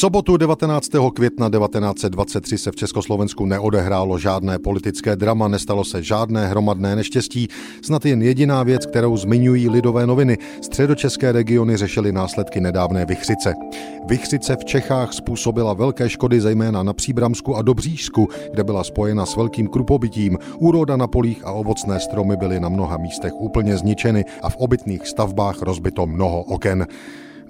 sobotu 19. května 1923 se v Československu neodehrálo žádné politické drama, nestalo se žádné hromadné neštěstí, snad jen jediná věc, kterou zmiňují lidové noviny. Středočeské regiony řešily následky nedávné vychřice. Vychřice v Čechách způsobila velké škody zejména na Příbramsku a Dobřížsku, kde byla spojena s velkým krupobytím. Úroda na polích a ovocné stromy byly na mnoha místech úplně zničeny a v obytných stavbách rozbito mnoho oken.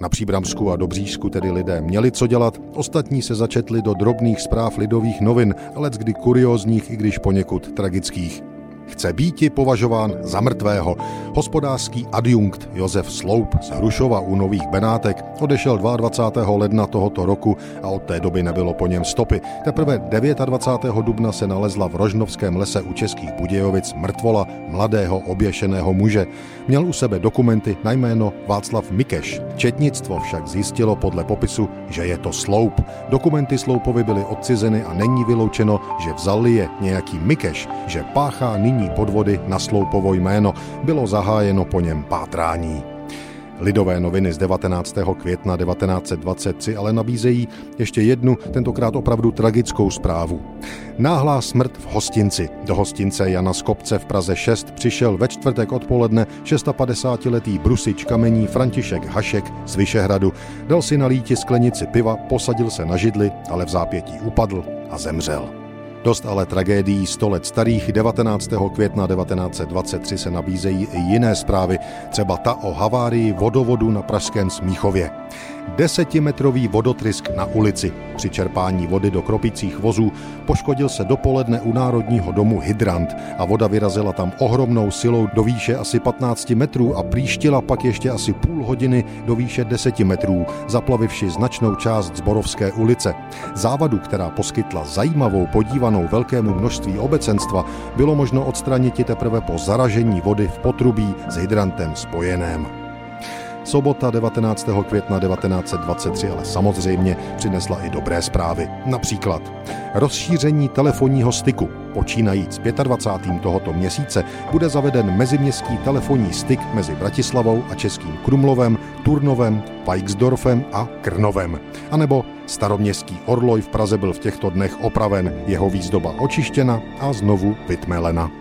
Na Příbramsku a Dobřížsku tedy lidé měli co dělat, ostatní se začetli do drobných zpráv lidových novin, ale kdy kuriózních, i když poněkud tragických. Chce býti považován za mrtvého. Hospodářský adjunkt Josef Sloup z Hrušova u Nových Benátek odešel 22. ledna tohoto roku a od té doby nebylo po něm stopy. Teprve 29. dubna se nalezla v Rožnovském lese u Českých Budějovic mrtvola mladého oběšeného muže. Měl u sebe dokumenty na jméno Václav Mikeš. Četnictvo však zjistilo podle popisu, že je to Sloup. Dokumenty Sloupovi byly odcizeny a není vyloučeno, že vzali je nějaký Mikeš, že páchá nyní hromadní podvody na Sloupovo jméno, bylo zahájeno po něm pátrání. Lidové noviny z 19. května 1923 ale nabízejí ještě jednu, tentokrát opravdu tragickou zprávu. Náhlá smrt v hostinci. Do hostince Jana Skopce v Praze 6 přišel ve čtvrtek odpoledne 56-letý brusič kamení František Hašek z Vyšehradu. Dal si na líti sklenici piva, posadil se na židli, ale v zápětí upadl a zemřel. Dost ale tragédií 100 let starých 19. května 1923 se nabízejí i jiné zprávy, třeba ta o havárii vodovodu na Pražském Smíchově. Desetimetrový vodotrysk na ulici. Při čerpání vody do kropicích vozů poškodil se dopoledne u Národního domu hydrant a voda vyrazila tam ohromnou silou do výše asi 15 metrů a příštila pak ještě asi půl hodiny do výše 10 metrů, zaplavivši značnou část Zborovské ulice. Závadu, která poskytla zajímavou podívanou velkému množství obecenstva, bylo možno odstranit teprve po zaražení vody v potrubí s hydrantem spojeném. Sobota 19. května 1923 ale samozřejmě přinesla i dobré zprávy. Například rozšíření telefonního styku. Počínajíc 25. tohoto měsíce bude zaveden meziměstský telefonní styk mezi Bratislavou a Českým Krumlovem, Turnovem, Pajksdorfem a Krnovem. A nebo staroměstský Orloj v Praze byl v těchto dnech opraven, jeho výzdoba očištěna a znovu vytmelena.